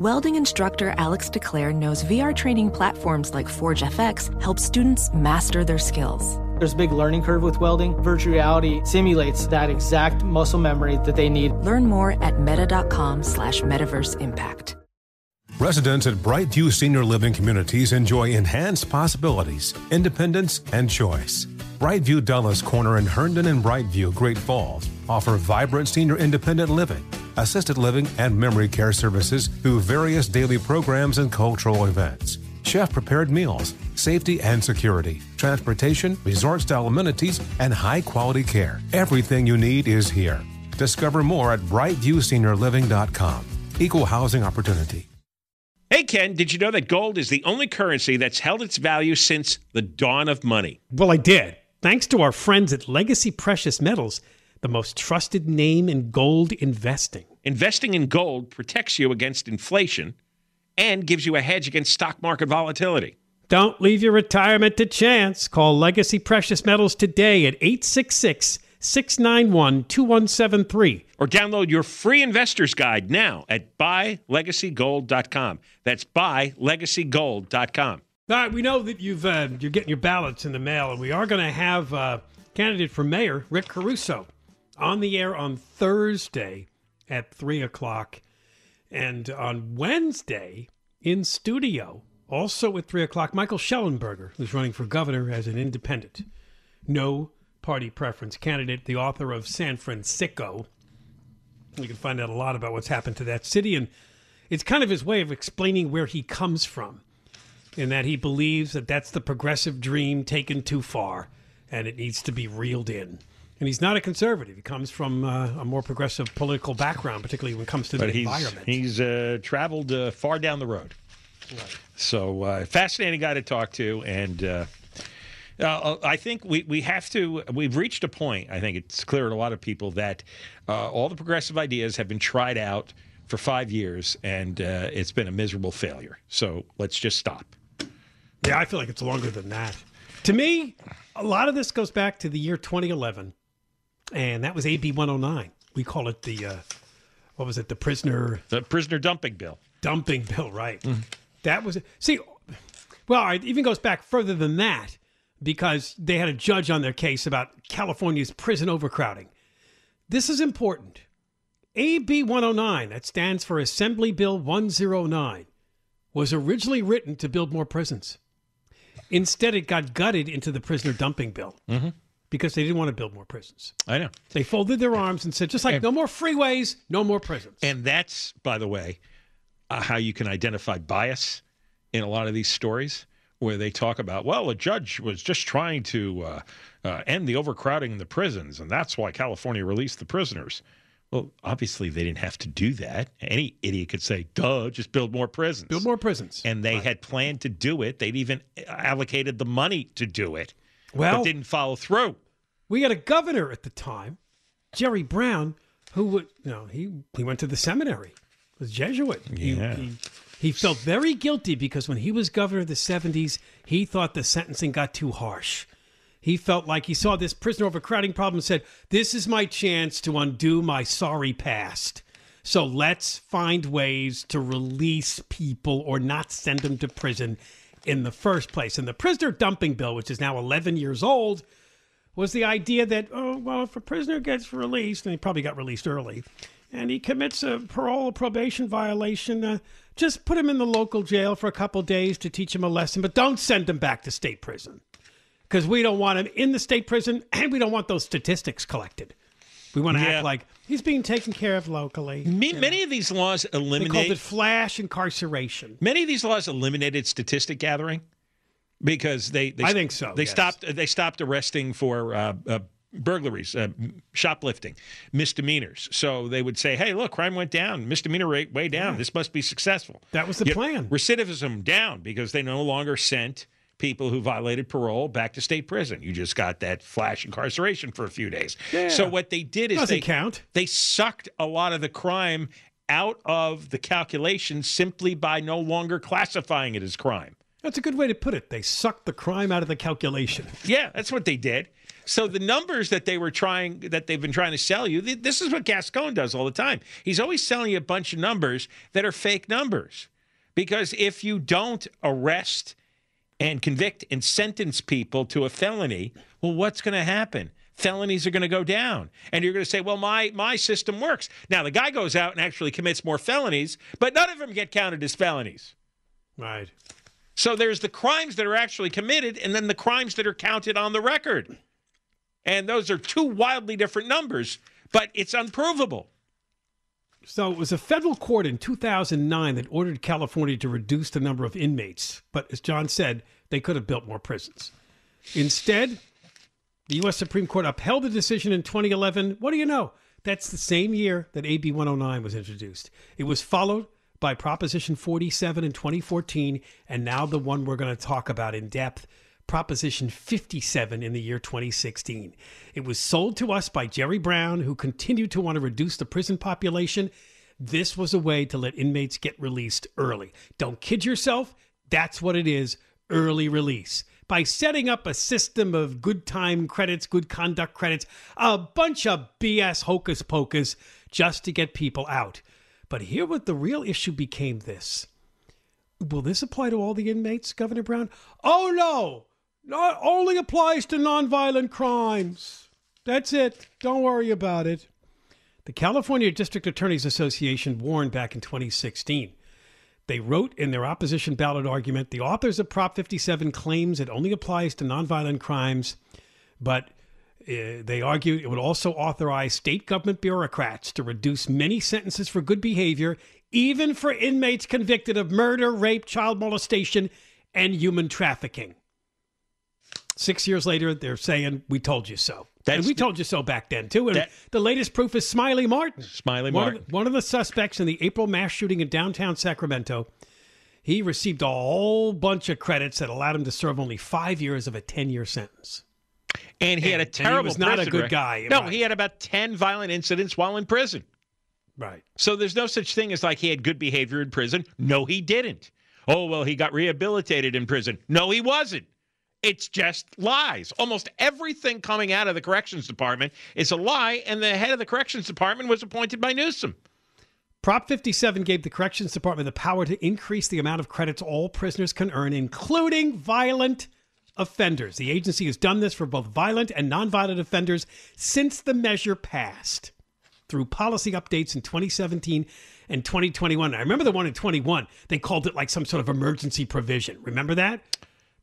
Welding instructor Alex DeClaire knows VR training platforms like Forge FX help students master their skills. There's a big learning curve with welding. Virtual reality simulates that exact muscle memory that they need. Learn more at meta.com slash metaverse impact. Residents at Brightview Senior Living Communities enjoy enhanced possibilities, independence, and choice. Brightview Dulles Corner in Herndon and Brightview, Great Falls offer vibrant senior independent living, assisted living, and memory care services through various daily programs and cultural events. Chef prepared meals, safety and security, transportation, resort style amenities, and high quality care. Everything you need is here. Discover more at brightviewseniorliving.com. Equal housing opportunity. Hey, Ken, did you know that gold is the only currency that's held its value since the dawn of money? Well, I did. Thanks to our friends at Legacy Precious Metals, the most trusted name in gold investing. Investing in gold protects you against inflation and gives you a hedge against stock market volatility. Don't leave your retirement to chance. Call Legacy Precious Metals today at 866 691 2173. Or download your free investor's guide now at buylegacygold.com. That's buylegacygold.com. All right, we know that you've uh, you're getting your ballots in the mail, and we are going to have uh, candidate for mayor Rick Caruso on the air on Thursday at three o'clock, and on Wednesday in studio, also at three o'clock, Michael Shellenberger, who's running for governor as an independent, no party preference candidate, the author of San Fransicko. We can find out a lot about what's happened to that city, and it's kind of his way of explaining where he comes from in that he believes that that's the progressive dream taken too far and it needs to be reeled in. And he's not a conservative. He comes from uh, a more progressive political background, particularly when it comes to But the he's, environment. he's uh, traveled uh, far down the road. So, uh, fascinating guy to talk to. And uh, uh, I think we, we have to, we've reached a point, I think it's clear to a lot of people that uh, all the progressive ideas have been tried out for five years and uh, it's been a miserable failure. So, let's just stop. Yeah, I feel like it's longer than that. To me, a lot of this goes back to the year 2011, and that was AB 109. We call it the, uh, what was it, the prisoner The prisoner dumping bill. dumping bill, right? That was, see, well, it even goes back further than that because they had a judge on their case about California's prison overcrowding. This is important. AB 109, that stands for Assembly Bill 109, was originally written to build more prisons. Instead, it got gutted into the prisoner dumping bill because they didn't want to build more prisons. I know. They folded their arms and said, just like no more freeways, no more prisons. And that's, by the way, uh, how you can identify bias in a lot of these stories where they talk about, well, a judge was just trying to uh, uh, end the overcrowding in the prisons, and that's why California released the prisoners. Well, obviously, they didn't have to do that. Any idiot could say, duh, just build more prisons. Build more prisons. And they had planned to do it. They'd even allocated the money to do it, Well- but didn't follow through. We had a governor at the time, Jerry Brown, who would you know he he went to the seminary, was Jesuit. He- Yeah. He, he, felt very guilty because when he was governor of the seventies, he thought the sentencing got too harsh. He felt like he saw this prisoner overcrowding problem and said, "This is my chance to undo my sorry past." So let's find ways to release people or not send them to prison in the first place. And the prisoner dumping bill, which is now 11 years old, was the idea that, oh, well, if a prisoner gets released, and he probably got released early, and he commits a parole or probation violation, uh, just put him in the local jail for a couple days to teach him a lesson, but don't send him back to state prison. Because we don't want him in the state prison, and we don't want those statistics collected. We want to Yeah. act like he's being taken care of locally. Me- Many of these laws They called eliminate it flash incarceration. Many of these laws eliminated statistic gathering because they. they I think so, They yes. stopped. They stopped arresting for uh, uh, burglaries, uh, shoplifting, misdemeanors. So they would say, "Hey, look, crime went down, misdemeanor rate way down. This must be successful." That was the You- plan. Recidivism down because they no longer sent people who violated parole back to state prison. You just got that flash incarceration for a few days. Yeah. So what they did is Doesn't they count. they sucked a lot of the crime out of the calculation simply by no longer classifying it as crime. That's a good way to put it. They sucked the crime out of the calculation. Yeah, that's what they did. So the numbers that they were trying, that they've been trying to sell you, this is what Gascon does all the time. He's always selling you a bunch of numbers that are fake numbers, because if you don't arrest and convict and sentence people to a felony, well, what's going to happen? Felonies are going to go down, and you're going to say, "Well, my my system works." Now the guy goes out and actually commits more felonies, but none of them get counted as felonies. Right. So there's the crimes that are actually committed and then the crimes that are counted on the record. And those are two wildly different numbers, but it's unprovable. So it was a federal court in 2009 that ordered California to reduce the number of inmates. But as John said, they could have built more prisons. Instead, the U.S. Supreme Court upheld the decision in 2011. What do you know? That's the same year that AB 109 was introduced. It was followed by Proposition 47 in 2014, and now the one we're going to talk about in depth, Proposition 57 in the year 2016. It was sold to us by Jerry Brown, who continued to want to reduce the prison population. This was a way to let inmates get released early. Don't kid yourself. That's what it is early release. By setting up a system of good time credits, good conduct credits, a bunch of BS hocus pocus just to get people out. But here, what the real issue became this. Will this apply to all the inmates, Governor Brown? Oh, no. Not only applies to nonviolent crimes. That's it. Don't worry about it. The California District Attorneys Association warned back in 2016. They wrote in their opposition ballot argument the authors of Prop 57 claims it only applies to nonviolent crimes, but uh, they argue it would also authorize state government bureaucrats to reduce many sentences for good behavior, even for inmates convicted of murder, rape, child molestation, and human trafficking. Six years later, they're saying, We told you so. That's and we told you so back then, too. And That- the latest proof is Smiley Martin. Smiley One Martin. Of, the- one of the suspects in the April mass shooting in downtown Sacramento. He received a whole bunch of credits that allowed him to serve only five years of a 10 year sentence. And he had a And he terrible was not a good guy, No, right. he had about 10 violent incidents while in prison. Right. So there's no such thing as like he had good behavior in prison. No, he didn't. Oh, well, he got rehabilitated in prison. No, he wasn't. It's just lies. Almost everything coming out of the corrections department is a lie, and the head of the corrections department was appointed by Newsom. Prop 57 gave the Corrections Department the power to increase the amount of credits all prisoners can earn, including violent offenders. The agency has done this for both violent and nonviolent offenders since the measure passed through policy updates in 2017 and 2021. I remember the one in 21, they called it like some sort of emergency provision. Remember that?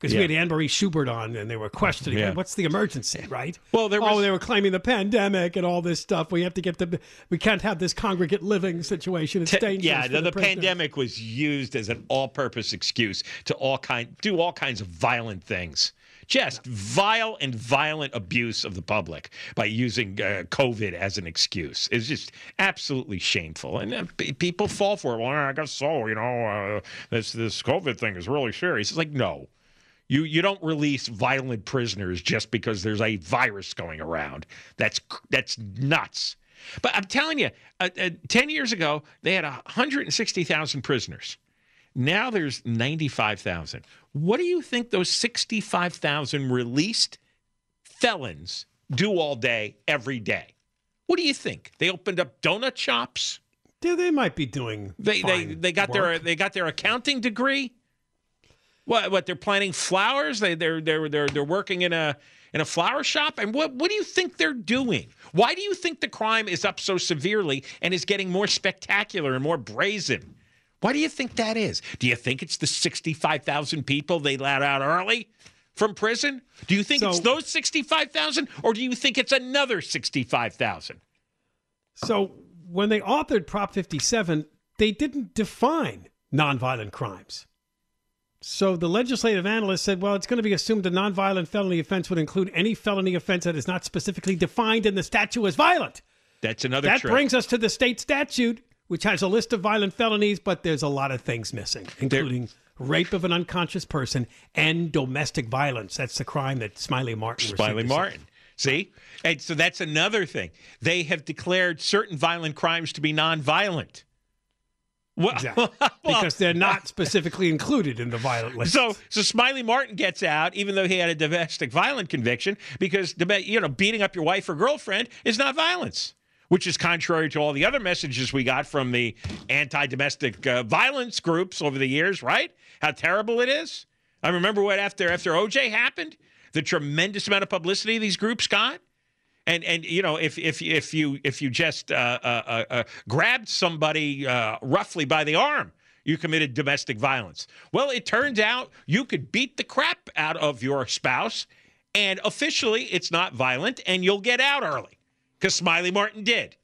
Because Yeah. we had Anne Marie Schubert on and they were questioning, Yeah. what's the emergency, right? Well, there Oh, they were claiming the pandemic and all this stuff. We have to get the, we can't have this congregate living situation. It's dangerous. yeah, the, the pandemic was used as an all-purpose excuse to all kind do all kinds of violent things. Just vile and violent abuse of the public by using uh, COVID as an excuse. It's just absolutely shameful, and uh, p- people fall for it. Well, I guess so. You know, uh, this this COVID thing is really serious. It's like no. You, you don't release violent prisoners just because there's a virus going around. That's that's nuts. But I'm telling you, uh, uh, 10 years ago, they had 160,000 prisoners. Now there's 95,000. What do you think those 65,000 released felons do all day, every day? What do you think? They opened up donut shops? Yeah, they might be doing. They they they got their they got their accounting degree. What what they're planting flowers? They they're they're they're they're working in a in a flower shop. And what what do you think they're doing? Why do you think the crime is up so severely and is getting more spectacular and more brazen? Why do you think that is? Do you think it's the sixty five thousand people they let out early? From prison? Do you think it's those 65,000 or do you think it's another 65,000? So when they authored Prop 57, they didn't define nonviolent crimes. So the legislative analyst said, well, it's going to be assumed a nonviolent felony offense would include any felony offense that is not specifically defined in the statute as violent. That's another trick. That trick. brings us to the state statute, which has a list of violent felonies, but there's a lot of things missing, including rape of an unconscious person and domestic violence. That's the crime that Smiley Martin. Smiley Martin. See? And so that's another thing. They have declared certain violent crimes to be nonviolent. Well, Exactly. because they're not specifically included in the violent list. So, so Smiley Martin gets out, even though he had a domestic violent conviction, because you know beating up your wife or girlfriend is not violence, which is contrary to all the other messages we got from the anti-domestic uh, violence groups over the years. Right? How terrible it is. I remember what after after OJ happened, the tremendous amount of publicity these groups got. And and you know if if if you if you just uh, uh, uh, grabbed somebody uh, roughly by the arm, you committed domestic violence. Well, it turns out you could beat the crap out of your spouse, and officially it's not violent, and you'll get out early because Smiley Martin did.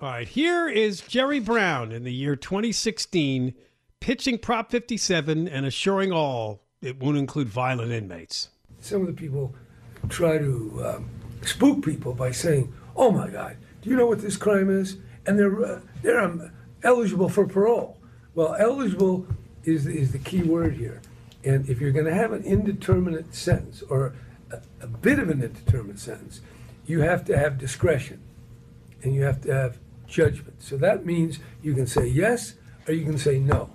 All right, here is Jerry Brown in the year 2016 pitching Prop 57 and assuring all it won't include violent inmates. Some of the people try to um, spook people by saying, "Oh my God, do you know what this crime is?" And they're uh, they're um, eligible for parole. Well, eligible is is the key word here. And if you're going to have an indeterminate sentence or a, a bit of an indeterminate sentence, you have to have discretion and you have to have judgment. So that means you can say yes or you can say no.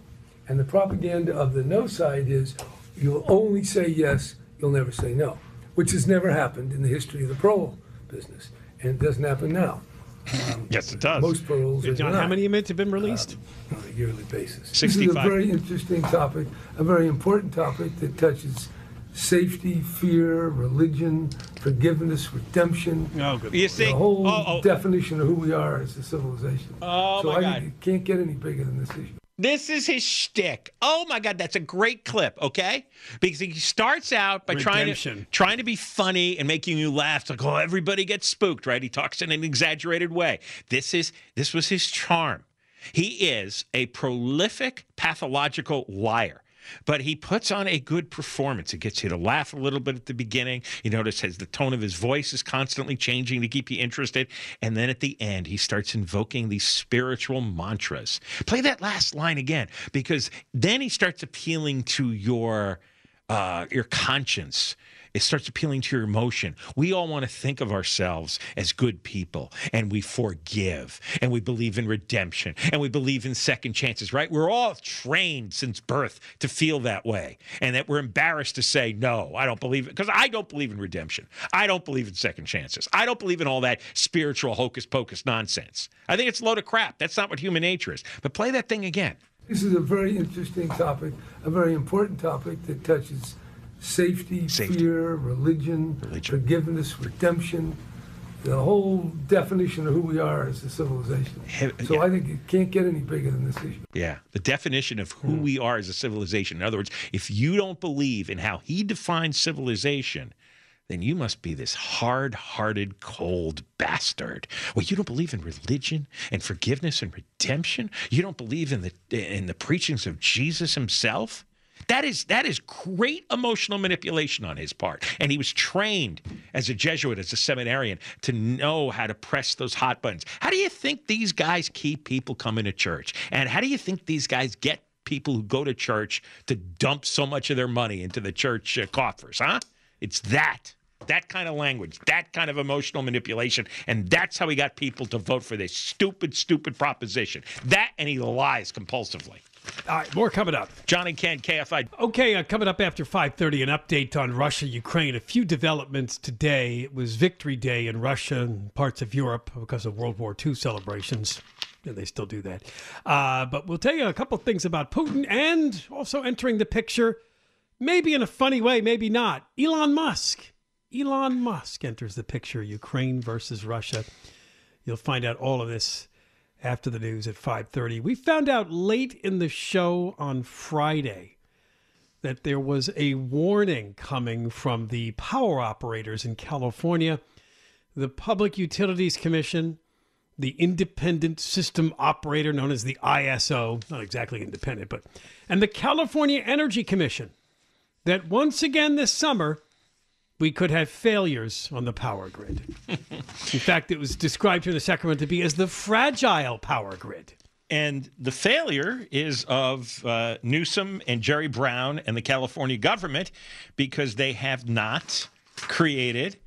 And the propaganda of the no side is you'll only say yes, you'll never say no, which has never happened in the history of the parole business. And it doesn't happen now. Um, Yes, it does. Most paroles are John, denied how many inmates have been released? on a yearly basis. Sixty-five. This is a very interesting topic, a very important topic that touches safety, fear, religion, forgiveness, redemption. oh, good. You see, the whole oh, oh, definition of who we are as a civilization. Oh, so my I God. can't get any bigger than this issue. This is his shtick. Oh my God, that's a great clip. Okay, because he starts out by trying to trying to be funny and making you laugh. It's like, oh, everybody gets spooked, right? He talks in an exaggerated way. This is this was his charm. He is a prolific pathological liar. But he puts on a good performance. It gets you to laugh a little bit at the beginning. You notice as the tone of his voice is constantly changing to keep you interested. And then at the end, he starts invoking these spiritual mantras. Play that last line again, because then he starts appealing to your uh, your conscience. It starts appealing to your emotion. We all want to think of ourselves as good people, and we forgive, and we believe in redemption, and we believe in second chances, right? We're all trained since birth to feel that way, and that we're embarrassed to say, no, I don't believe it, because I don't believe in redemption. I don't believe in second chances. I don't believe in all that spiritual hocus pocus nonsense. I think it's a load of crap. That's not what human nature is. But play that thing again. This is a very interesting topic, a very important topic that touches safety, Safety. fear, religion, Religion. forgiveness, redemption, the whole definition of who we are as a civilization. So yeah. I think it can't get any bigger than this issue. Yeah, the definition of who hmm. we are as a civilization. In other words, if you don't believe in how he defines civilization, then you must be this hard-hearted, cold bastard. Well, you don't believe in religion and forgiveness and redemption. You don't believe in the in the preachings of Jesus himself. That is that is great emotional manipulation on his part. And he was trained as a Jesuit, as a seminarian, to know how to press those hot buttons. How do you think these guys keep people coming to church? And how do you think these guys get people who go to church to dump so much of their money into the church uh, coffers, huh? It's that. That kind of language, that kind of emotional manipulation, and that's how he got people to vote for this stupid, stupid proposition. That and he lies compulsively. All right, more coming up. John and Ken, KFI. Okay, uh, coming up after 5:30, an update on Russia, Ukraine. A few developments today. It was Victory Day in Russia and parts of Europe because of World War II celebrations. And they still do that. Uh, but we'll tell you a couple things about Putin and also entering the picture, maybe in a funny way, maybe not. Elon Musk. Elon Musk enters the picture. Ukraine versus Russia. You'll find out all of this after the news at 5:30. We found out late in the show on Friday that there was a warning coming from the power operators in California. The Public Utilities Commission the independent system operator known as the ISO, not exactly independent, but, and the California Energy Commission, that once again this summer, we could have failures on the power grid. In fact, it was described here in the Sacramento to be as the fragile power grid. And the failure is of uh, Newsom and Jerry Brown and the California government because they have not created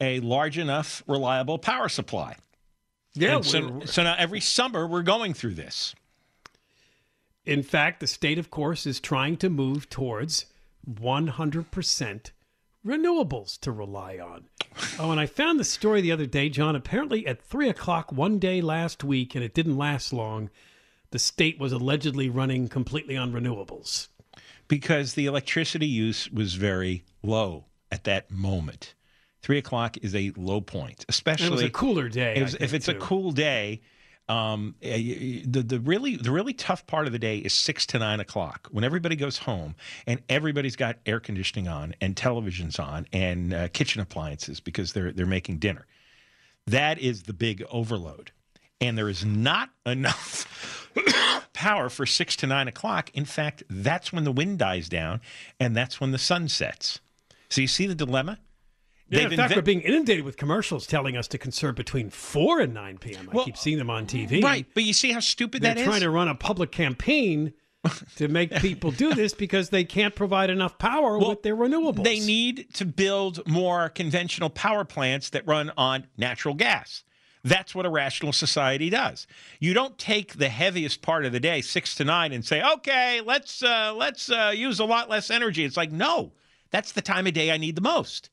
a large enough reliable power supply. Yeah. so, so now every summer we're going through this. In fact, the state, of course, is trying to move towards 100% renewables to rely on. Oh, and I found the story the other day, John. Apparently, at three o'clock one day last week, and it didn't last long, the state was allegedly running completely on renewables. Because the electricity use was very low at that moment. Three o'clock is a low point, especially it was a cooler day. Was, if it's too. a cool day, um, eh, the the really the really tough part of the day is six to nine o'clock when everybody goes home and everybody's got air conditioning on and televisions on and uh, kitchen appliances because they're they're making dinner. That is the big overload, and there is not enough power for six to nine o'clock. In fact, that's when the wind dies down, and that's when the sun sets. So you see the dilemma. Yeah, in fact, inve- we're being inundated with commercials telling us to conserve between 4 and 9 p.m. I keep seeing them on TV. Right, but you see how stupid that is. They're trying to run a public campaign to make people do this because they can't provide enough power well, with their renewables. They need to build more conventional power plants that run on natural gas. That's what a rational society does. You don't take the heaviest part of the day, six to nine, and say, "Okay, let's uh, let's uh, use a lot less energy." It's like, no, that's the time of day I need the most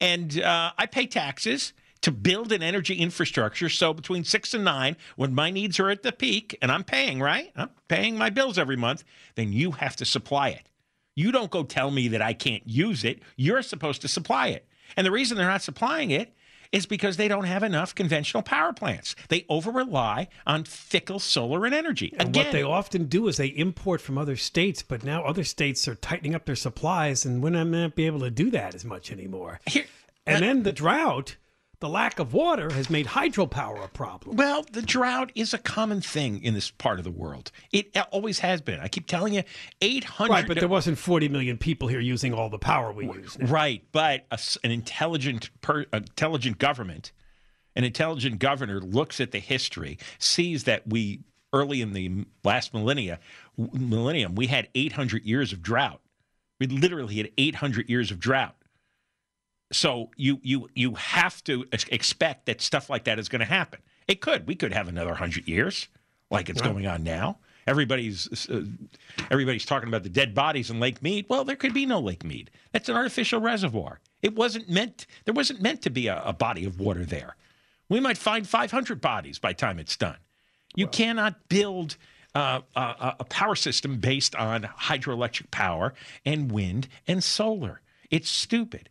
and uh, I pay taxes to build an energy infrastructure. So between six and nine, when my needs are at the peak, and I'm paying, right? I'm paying my bills every month, then you have to supply it. You don't go tell me that I can't use it. You're supposed to supply it. And the reason they're not supplying it is because they don't have enough conventional power plants. They over rely on fickle solar and energy. And Again, what they often do is they import from other states, but now other states are tightening up their supplies and we're not be able to do that as much anymore. Here, and uh, then the drought the lack of water has made hydropower a problem. Well, the drought is a common thing in this part of the world. It always has been. I keep telling you, 800. Right, but there wasn't 40 million people here using all the power we use. Now. Right, but a, an intelligent, per, intelligent government, an intelligent governor looks at the history, sees that we early in the last millennia, millennium, we had 800 years of drought. We literally had 800 years of drought. So you you you have to expect that stuff like that is going to happen. It could. We could have another hundred years, like it's right. going on now. Everybody's uh, everybody's talking about the dead bodies in Lake Mead. Well, there could be no Lake Mead. That's an artificial reservoir. It wasn't meant. There wasn't meant to be a, a body of water there. We might find 500 bodies by time it's done. You cannot build. Uh, a, a power system based on hydroelectric power and wind and solar. It's stupid.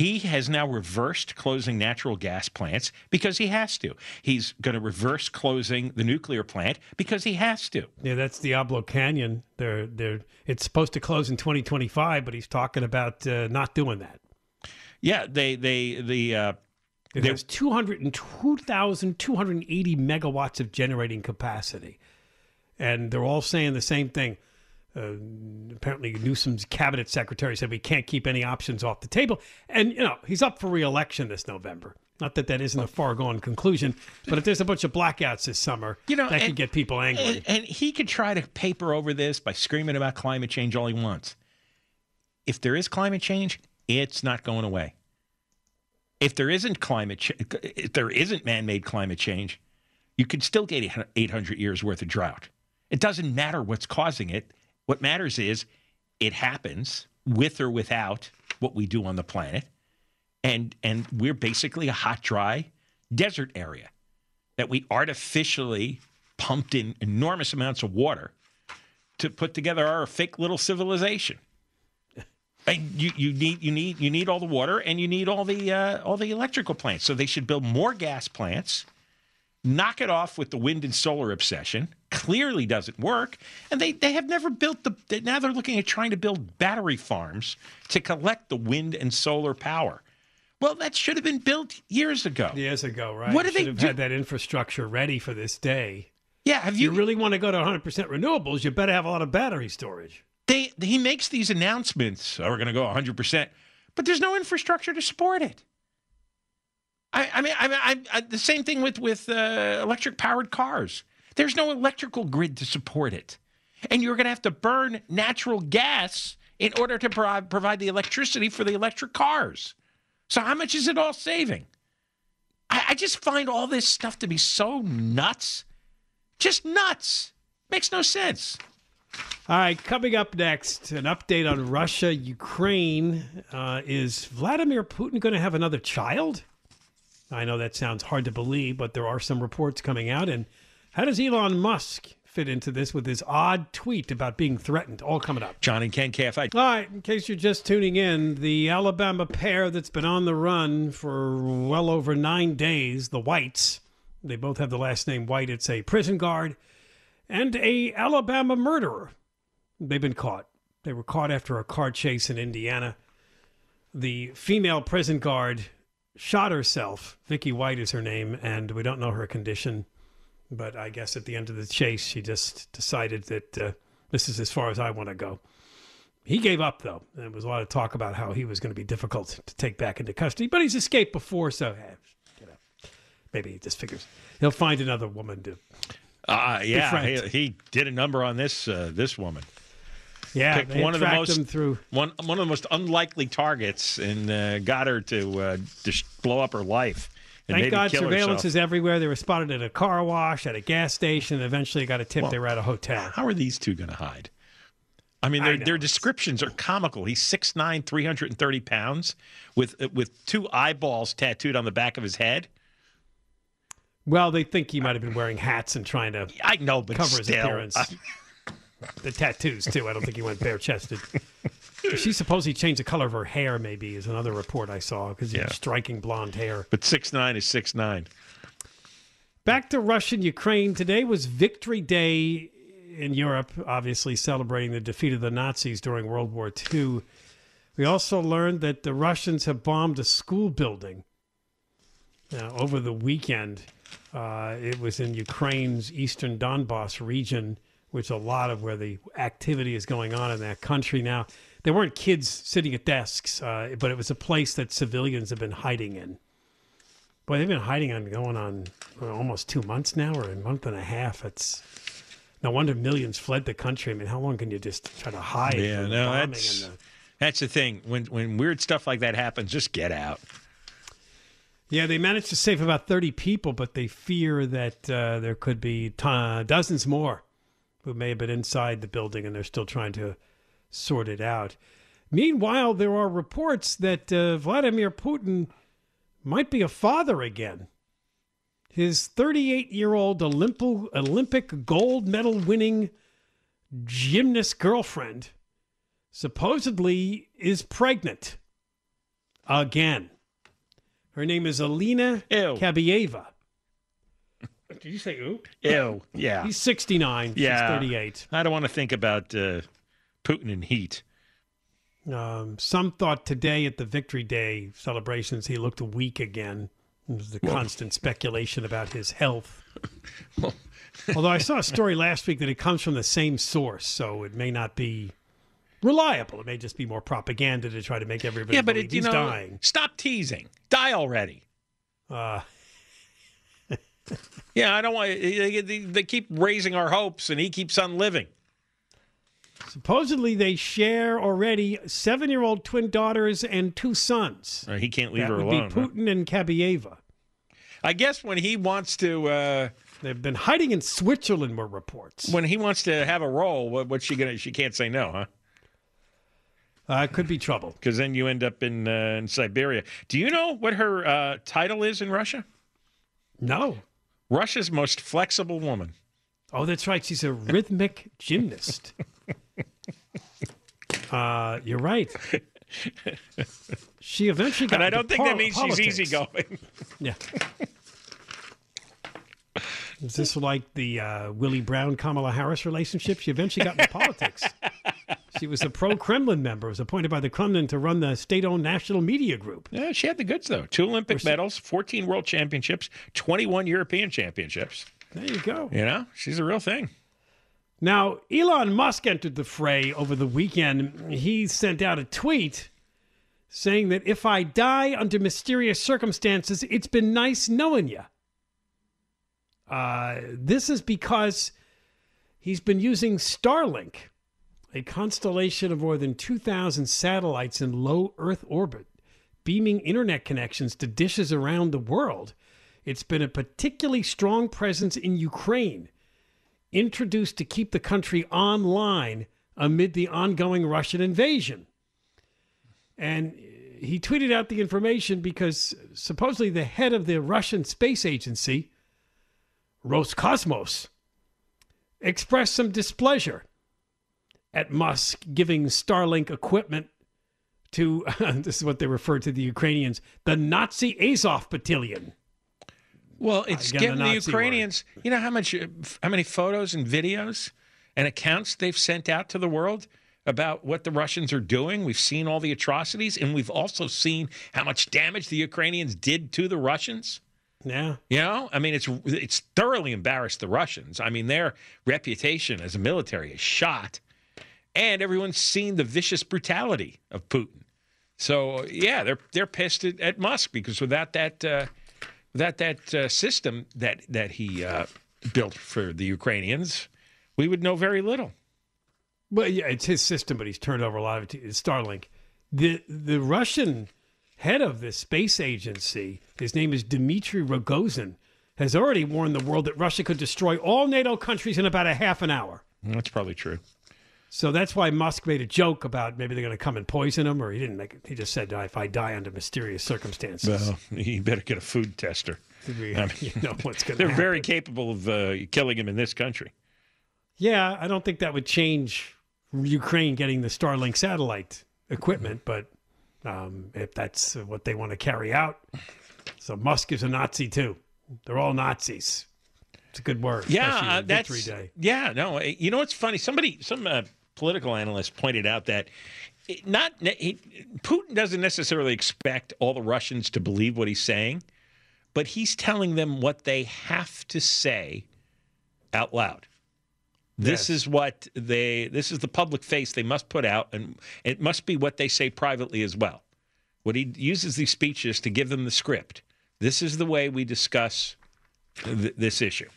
He has now reversed closing natural gas plants because he has to. He's going to reverse closing the nuclear plant because he has to. Yeah, that's Diablo Canyon. They're, they're, it's supposed to close in 2025, but he's talking about uh, not doing that. Yeah, they they the uh, it has 202,280 megawatts of generating capacity, and they're all saying the same thing. Uh, apparently, Newsom's cabinet secretary said we can't keep any options off the table. And, you know, he's up for reelection this November. Not that that isn't a far gone conclusion, but if there's a bunch of blackouts this summer, you know, that and, could get people angry. And, and he could try to paper over this by screaming about climate change all he wants. If there is climate change, it's not going away. If there isn't climate, ch- if there isn't man-made climate change, you could still get 800 years worth of drought. It doesn't matter what's causing it. What matters is it happens with or without what we do on the planet. And and we're basically a hot, dry desert area that we artificially pumped in enormous amounts of water to put together our fake little civilization. And you, you need you need you need all the water and you need all the uh, all the electrical plants. So they should build more gas plants knock it off with the wind and solar obsession. Clearly doesn't work. And they, they have never built the, now they're looking at trying to build battery farms to collect the wind and solar power. Well, that should have been built years ago. Years ago, right? What do they have do- had that infrastructure ready for this day. Yeah, have If you you? really want to go to 100% renewables, you better have a lot of battery storage. they he makes these announcements. Oh, we're going to go 100, percent but there's no infrastructure to support it. I, I mean, I I, I, the same thing with with uh, electric powered cars. There's no electrical grid to support it, and you're going to have to burn natural gas in order to pro- provide the electricity for the electric cars. So how much is it all saving? I, I just find all this stuff to be so nuts, just nuts. Makes no sense. All right, coming up next, an update on Russia, Ukraine. Uh, is Vladimir Putin going to have another child? I know that sounds hard to believe, but there are some reports coming out. And how does Elon Musk fit into this with his odd tweet about being threatened? All coming up. John and Ken KFI. All right, in case you're just tuning in, the Alabama pair that's been on the run for well over nine days, the Whites, they both have the last name White. It's a prison guard and a Alabama murderer. They've been caught. They were caught after a car chase in Indiana. The female prison guard shot herself. Vicky White is her name, and we don't know her condition. But I guess at the end of the chase, she just decided that uh, this is as far as I want to go. He gave up, though. There was a lot of talk about how he was going to be difficult to take back into custody, but he's escaped before, so eh, you know, maybe he just figures he'll find another woman to. Uh, yeah, he, he did a number on this uh, this woman. Yeah, Picked one of the most through. one one of the most unlikely targets and uh, got her to uh, just blow up her life. Thank God surveillance herself. is everywhere. They were spotted at a car wash, at a gas station, and eventually got a tip they were at a hotel. How are these two going to hide? I mean, their, know. their descriptions are comical. He's 6'9", 330 pounds, with uh, with two eyeballs tattooed on the back of his head. Well, they think he might have been wearing hats and trying to I know, but cover his appearance. uh, the tattoos too. I don't think he went bare chested. she supposedly changed the color of her hair. Maybe is another report I saw because Yeah. striking blonde hair. but six nine is six nine. Back to Russia and Ukraine. Today was Victory Day in Europe, obviously celebrating the defeat of the Nazis during World War II. We also learned that the Russians have bombed a school building now, over the weekend. Uh, it was in Ukraine's eastern Donbass region, which a lot of where the activity is going on in that country now. There weren't kids sitting at desks, uh, but it was a place that civilians have been hiding in. Boy, they've been hiding on going on well, almost two months now, or a month and a half. It's no wonder millions fled the country. I mean, how long can you just try to hide? Yeah, from no, that's the- that's the thing. When when weird stuff like that happens, just get out. Yeah, they managed to save about 30 people, but they fear that uh, there could be t- dozens more who may have been inside the building and they're still trying to sort it out. Meanwhile, there are reports that uh, Vladimir Putin might be a father again. His 38 year old Olympo- Olympic gold medal winning gymnast girlfriend supposedly is pregnant again. Her name is Alina Ew. Kabaeva. Did you say ooh? Ew. Yeah. He's 69. Yeah. She's 38. I don't want to think about uh, Putin in heat. Um, some thought today at the Victory Day celebrations he looked weak again. There was the constant speculation about his health. Although I saw a story last week that it comes from the same source, so it may not be reliable. It may just be more propaganda to try to make everybody Yeah, but believe it, you he's know, dying. stop teasing. Die already. Uh, Yeah, I don't want. They, they keep raising our hopes, and he keeps on living. Supposedly, they share already seven-year-old twin daughters and two sons. Uh, He can't leave that her would alone. be huh? Putin and Kabaeva. I guess when he wants to, uh, They've been hiding in Switzerland, were reports. when he wants to have a role, what, what's she gonna? She can't say no, huh? Uh, it could be trouble. Because then you end up in uh, in Siberia. Do you know what her uh, title is in Russia? No. Russia's most flexible woman. Oh, that's right. She's a rhythmic gymnast. Uh, you're right. She eventually got. And I don't think pol- that means politics. she's easygoing. Yeah. Is this like the uh, Willie Brown Kamala Harris relationship? She eventually got into politics. she was a pro Kremlin member, was appointed by the Kremlin to run the state owned national media group. Yeah, she had the goods though. Two Olympic medals, 14 world championships, 21 European championships. There you go. You know, she's a real thing. Now, Elon Musk entered the fray over the weekend. He sent out a tweet saying that if I die under mysterious circumstances, it's been nice knowing you. Uh, this is because he's been using Starlink, a constellation of more than 2,000 satellites in low Earth orbit, beaming internet connections to dishes around the world. It's been a particularly strong presence in Ukraine, introduced to keep the country online amid the ongoing Russian invasion. And he tweeted out the information because supposedly the head of the Russian space agency, Roscosmos, expressed some displeasure at Musk giving Starlink equipment to, this is what they refer to the Ukrainians, the Nazi Azov Battalion. Well, it's Again, the given the, Nazi Ukrainians. You know how much, how many photos and videos and accounts they've sent out to the world about what the Russians are doing. We've seen all the atrocities, and we've also seen how much damage the Ukrainians did to the Russians. Yeah. You know, I mean, it's it's thoroughly embarrassed the Russians. I mean, their reputation as a military is shot, and everyone's seen the vicious brutality of Putin. So yeah, they're they're pissed at, at Musk because without that uh, without that uh, system that that he uh, built for the Ukrainians, we would know very little. Well, yeah, it's his system, but he's turned over a lot of it to Starlink. The the Russian head of the space agency, his name is Dmitry Rogozin, has already warned the world that Russia could destroy all NATO countries in about a half an hour. That's probably true. So that's why Musk made a joke about maybe they're going to come and poison him, or he didn't make it. He just said, "If I die under mysterious circumstances, Well, you better get a food tester. we, I mean, you know what's going to They're happen." very capable of uh, killing him in this country. Yeah, I don't think that would change Ukraine getting the Starlink satellite equipment, but um, if that's what they want to carry out, so Musk is a Nazi too. They're all Nazis. It's a good word. Yeah, uh, that's Day. yeah. No, uh, you know what's funny? Somebody, some uh, political analyst pointed out that not he, Putin doesn't necessarily expect all the Russians to believe what he's saying, but he's telling them what they have to say out loud. This Yes. is what they. This is the public face they must put out, and it must be what they say privately as well. What he uses these speeches to give them the script. This is the way we discuss th- this issue.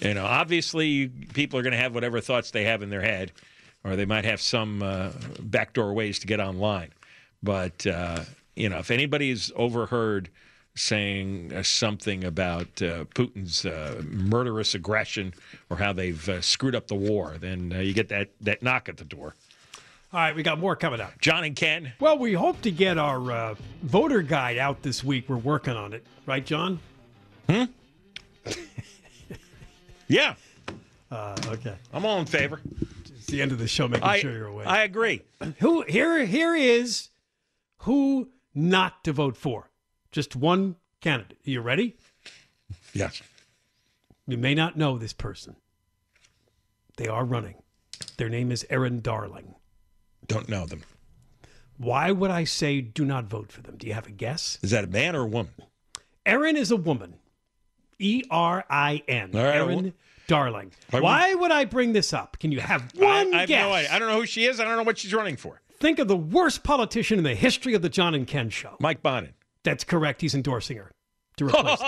You know, obviously, people are going to have whatever thoughts they have in their head, or they might have some uh, backdoor ways to get online. But uh, you know, if anybody's overheard saying uh, something about uh, Putin's uh, murderous aggression or how they've uh, screwed up the war, then uh, you get that that knock at the door. All right, we got more coming up. John and Ken, Well, we hope to get our uh, voter guide out this week. We're working on it, right, John? yeah, Uh, okay. I'm all in favor. It's the end of the show, making I sure you're awake. I agree. who here here is who not to vote for. Just one candidate. Are you ready? Yes. You may not know this person. They are running. Their name is Erin Darling. Don't know them. Why would I say do not vote for them? Do you have a guess? Is that a man or a woman? Erin is a woman. E R I N. Erin Darling. Why would- Why would I bring this up? Can you have one I, I have guess? no idea. I don't know who she is. I don't know what she's running for. Think of the worst politician in the history of the John and Ken show. Mike Bonin. That's correct. He's endorsing her to replace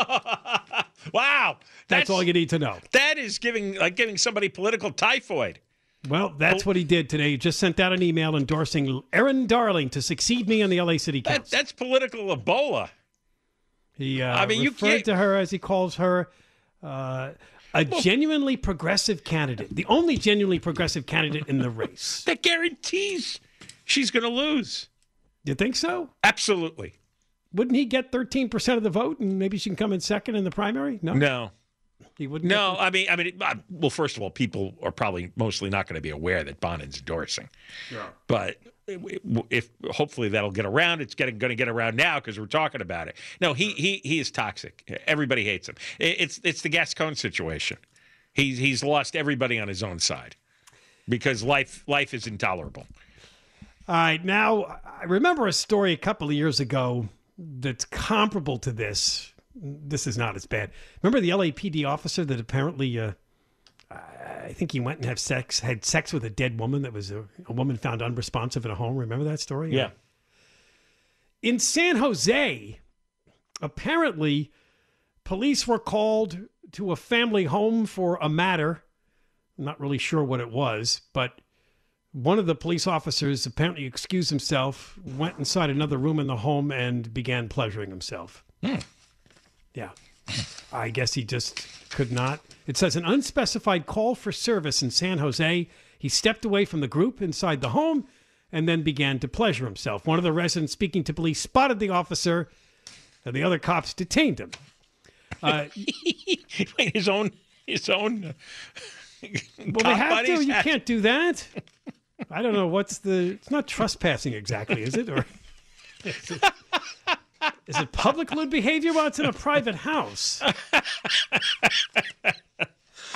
wow, That's all you need to know. That is giving like giving somebody political typhoid. Well, that's what he did today. He just sent out an email endorsing Erin Darling to succeed me on the LA City That, Council. that's political Ebola. He uh, I mean, you referred can't- to her as he calls her uh, a genuinely progressive candidate, the only genuinely progressive candidate in the race. That guarantees she's going to lose. You think so? Absolutely. Wouldn't he get 13% of the vote and maybe she can come in second in the primary? No. No. He wouldn't. No, get I mean, I mean, it- uh, well, first of all, people are probably mostly not going to be aware that Bonin's endorsing. Yeah. But if hopefully that'll get around, it's getting going to get around now because we're talking about it. No, he he he is toxic. Everybody hates him. It's it's the Gascon situation. He's he's lost everybody on his own side. because life life is intolerable. All right, now I remember a story a couple of years ago that's comparable to this. This is not as bad. Remember the LAPD officer that apparently, uh, I think he went and had sex, had sex with a dead woman that was a, a woman found unresponsive in a home. Remember that story? Yeah. In San Jose, apparently, police were called to a family home for a matter. I'm not really sure what it was, but one of the police officers apparently excused himself, went inside another room in the home, and began pleasuring himself. Hmm. Yeah. I guess he just could not. It says an unspecified call for service in San Jose. He stepped away from the group inside the home and then began to pleasure himself. One of the residents speaking to police spotted the officer, and the other cops detained him. Uh, Wait, his own his own. uh, well, they have to. You can't do that. I don't know what's the. It's not trespassing exactly, is it? Or is it, is it public lewd behavior while it's in a private house?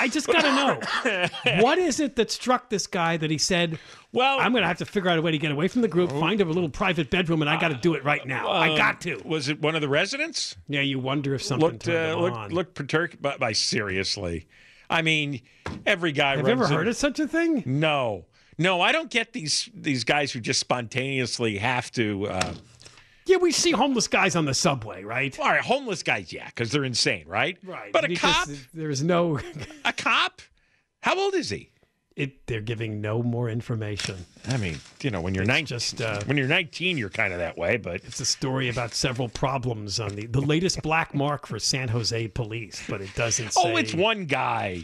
I just got to know what is it that struck this guy that he said, Well, "I'm going to have to figure out a way to get away from the group, find a little private bedroom, and I got to do it right now. I got to." Was it one of the residents? Yeah, you wonder if something Looked turned uh, looked on. looked perturbed, but by seriously, I mean, every guy. have you ever in- heard of such a thing? No, no, I don't get these these guys who just spontaneously have to. Uh, Yeah, we see homeless guys on the subway, right? all right, homeless guys, yeah, because they're insane, right? Right. But a cop, There's no. a cop. How old is he? It, they're giving no more information. I mean, you know, when you're nine, just, uh, when you're 19, you're kind of that way, but It's a story about several problems on the the latest black mark for San Jose police, but it doesn't say. oh, it's one guy.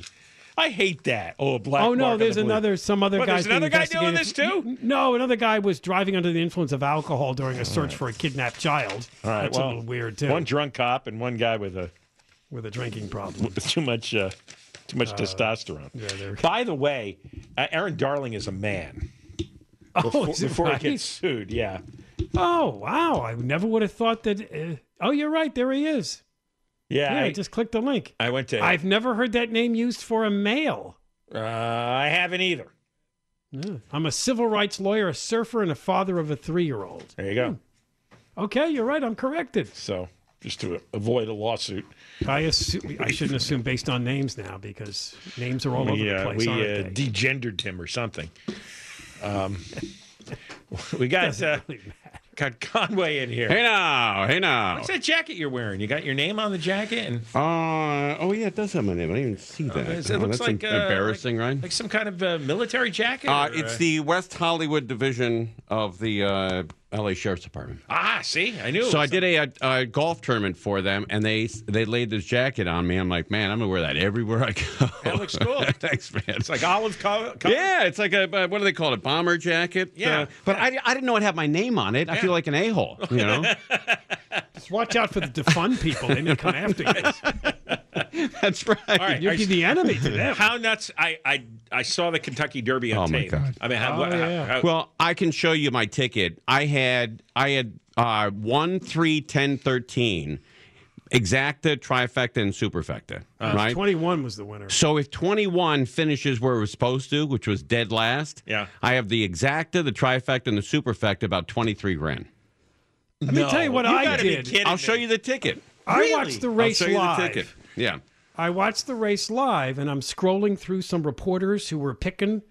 I hate that. Oh, a black. Oh no, there's the another some other What, guy. there's another guy doing this too? No, another guy was driving under the influence of alcohol during a search for a kidnapped child. All right, That's well, a little weird too. One drunk cop and one guy with a with a drinking problem. with too much uh, too much testosterone. yeah, By the way, uh, Aaron Darling is a man. Oh, Before, is it before right? he gets sued, yeah. Oh wow! I never would have thought that. Uh, oh, you're right. There he is. Yeah, Yeah, I, just clicked the link. I went to. I've never heard that name used for a male. uh, I haven't either. Yeah. I'm a civil rights lawyer, a surfer, and a father of a three-year-old. There you go. Okay, you're right. I'm corrected. So just to avoid a lawsuit, I assume I shouldn't assume based on names now because names are all over we the uh, place, we aren't uh, degendered him or something. Um, we got uh, really. Got Conway in here. Hey now, hey now. What's that jacket you're wearing? You got your name on the jacket and Uh, oh yeah, it does have my name. I didn't even see that. it Oh, looks that's like em- uh, embarrassing, like, right? Like some kind of uh, military jacket. Uh, or, it's the West Hollywood division of the uh, LA Sheriff's Department. ah. See, I knew. it So I did a, a, a golf tournament for them, and they they laid this jacket on me. I'm like, man, I'm gonna wear that everywhere I go. That looks cool. Thanks, man. It's like olive color. color. yeah, it's like a uh, what do they call it? Bomber jacket. Yeah. Uh, but I, I didn't know it had my name on it. I feel like an a hole. You know. Just watch out for the defund people. They may come after you. That's right. All right. You'd be the enemy to them. How nuts! I I I saw the Kentucky Derby on Oh, my tape. God. I mean, how, Oh, how- yeah. how- Well, I can show you my ticket. I had I had uh, one, three, ten, thirteen, exacta, trifecta, and superfecta. right. 21 was the winner. So if twenty one finishes where it was supposed to, which was dead last, Yeah. I have the exacta, the trifecta, and the superfecta about twenty three grand. Let me tell you what I gotta be did. kidding I'll show you the ticket. I watched the I'll race show you live. the ticket. Yeah. I watched the race live, and I'm scrolling through some reporters who were picking.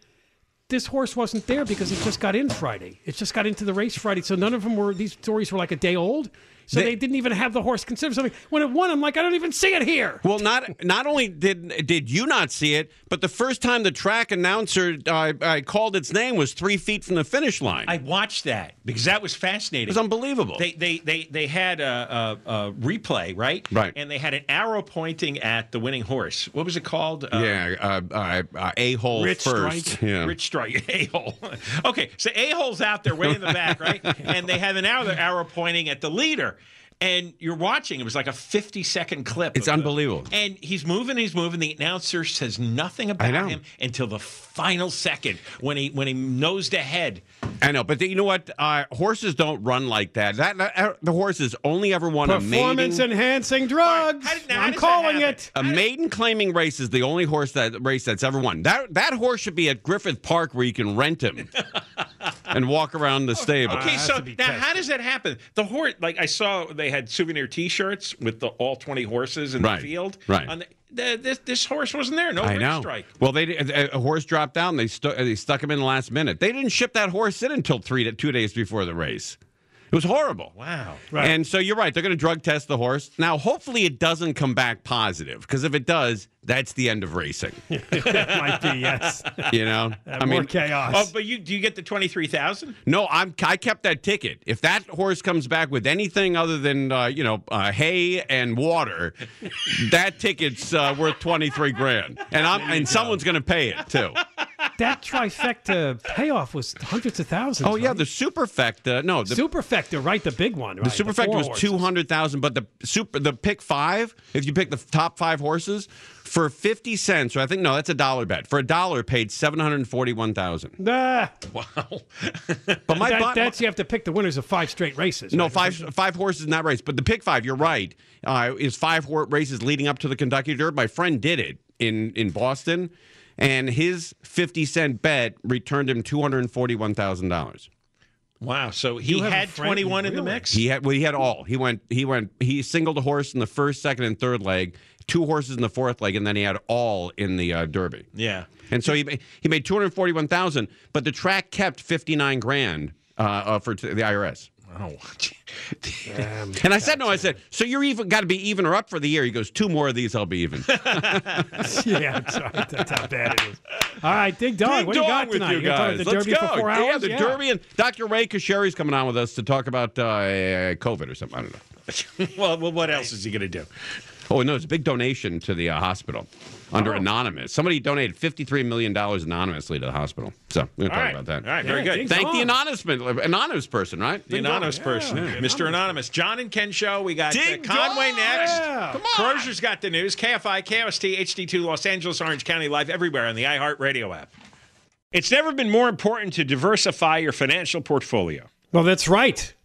This horse wasn't there because it just got in Friday. It just got into the race Friday, so none of them were. These stories were like a day old, so They- they, didn't even have the horse considered something. When it won, I'm like, I don't even see it here. Well, not not only did did you not see it, but the first time the track announcer uh, uh, called its name was three feet from the finish line. I watched that because that was fascinating. it was unbelievable. They they they they had a, a, a replay, right? Right. And they had an arrow pointing at the winning horse. What was it called? Uh, yeah, uh, uh, uh, a hole Rich first. Strike. Yeah. Rich strike, a hole. okay, so a hole's out there way in the back, right? and they have an arrow, arrow pointing at the leader. And you're watching. It was like a 50 second clip. It's of the- unbelievable. and he's moving, he's moving. The announcer says nothing about him until the final second when he when he nosed ahead. I know, but you know what? Uh, horses don't run like that. That, that uh, the horses only ever won a Performance maiden. enhancing drugs. How did- now, how I'm calling it. A maiden claiming race is the only horse that race that's ever won. That that horse should be at Griffith Park where you can rent him and walk around the oh, stable. Okay, so now tested. how does that happen? The horse, like I saw, they had souvenir T-shirts with the all twenty horses in Right, the field. right. On the, the, this, this horse wasn't there. No I know. strike. Well, they a a horse dropped down. They stu- they stuck him in the last minute. They didn't ship that horse in until three to two days before the race. It was horrible. Wow. Right. And so you're right. They're going to drug test the horse. Now, hopefully, it doesn't come back positive because if it does, that's the end of racing. Might be, yes. You know, I more chaos. Oh, but you do you get the twenty three thousand? No, I'm. I kept that ticket. If that horse comes back with anything other than uh, you know uh, hay and water, that ticket's uh, worth twenty three grand, and I'm and someone's going to pay it too. that trifecta payoff was hundreds of thousands. Oh yeah, right? the superfecta. No, the superfecta, right? The big one. Right? the superfecta four was two hundred thousand, but the super the pick five. If you pick the top five horses for fifty cents, or I think no, that's a dollar bet. For a dollar, paid seven hundred forty one thousand. Nah, Wow. But my, that, bu- that's you have to pick the winners of five straight races. No, right? five five horses in that race. But the pick five, you're right, uh, is five hor- races leading up to the Kentucky Derby. My friend did it in in Boston, and his fifty cent bet returned him two hundred forty one thousand dollars. Wow. So he You have a had twenty one in the mix. He had well, he had all. He went he went he singled a horse in the first, second, and third leg, two horses in the fourth leg, and then he had all in the uh, Derby. Yeah. And so he he made two hundred forty one thousand, but the track kept fifty nine grand uh, uh, for t- the IRS. Oh. And I said no. I said so. You're even got to be even or up for the year. He goes two more of these. I'll be even. yeah, that's right. That's how bad it is. All right, Dig Dog, Big what do you dog got with tonight? you guys. the Let's Derby go. for four Yeah, hours? the Derby and Dr. Ray Kasheri's coming on with us to talk about uh, COVID or something. I don't know. well, well, what else is he going to do? Oh no, it's a big donation to the uh, hospital under anonymous. Somebody donated fifty-three million dollars anonymously to the hospital. So we're gonna All talk right. about that. All right. Very Yeah, good. Ding Thank the anonymous anonymous person, right? The Ding dong. anonymous person, Mr. Anonymous. John and Ken show. We got uh, Ding Conway dong! next. Yeah. Come on. Crozier's got the news. KFI, KOST, HD2, Los Angeles, Orange County, live everywhere on the iHeartRadio app. It's never been more important to diversify your financial portfolio. Well, that's right.